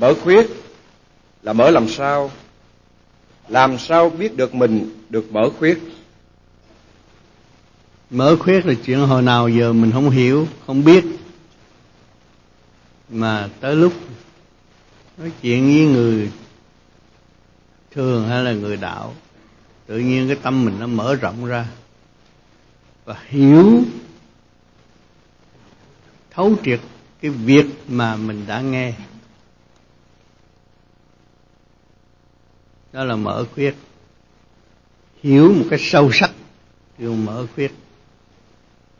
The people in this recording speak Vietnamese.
mở khuyết là mở làm sao? Làm sao biết được mình được mở khuyết mở khuyết là chuyện hồi nào giờ mình không hiểu, không biết. Mà tới lúc nói chuyện với người thường hay là người đạo, tự nhiên cái tâm mình nó mở rộng ra. Và hiểu, thấu triệt cái việc mà mình đã nghe. Đó là mở khuyết. Hiểu một cách sâu sắc. Kêu mở khuyết.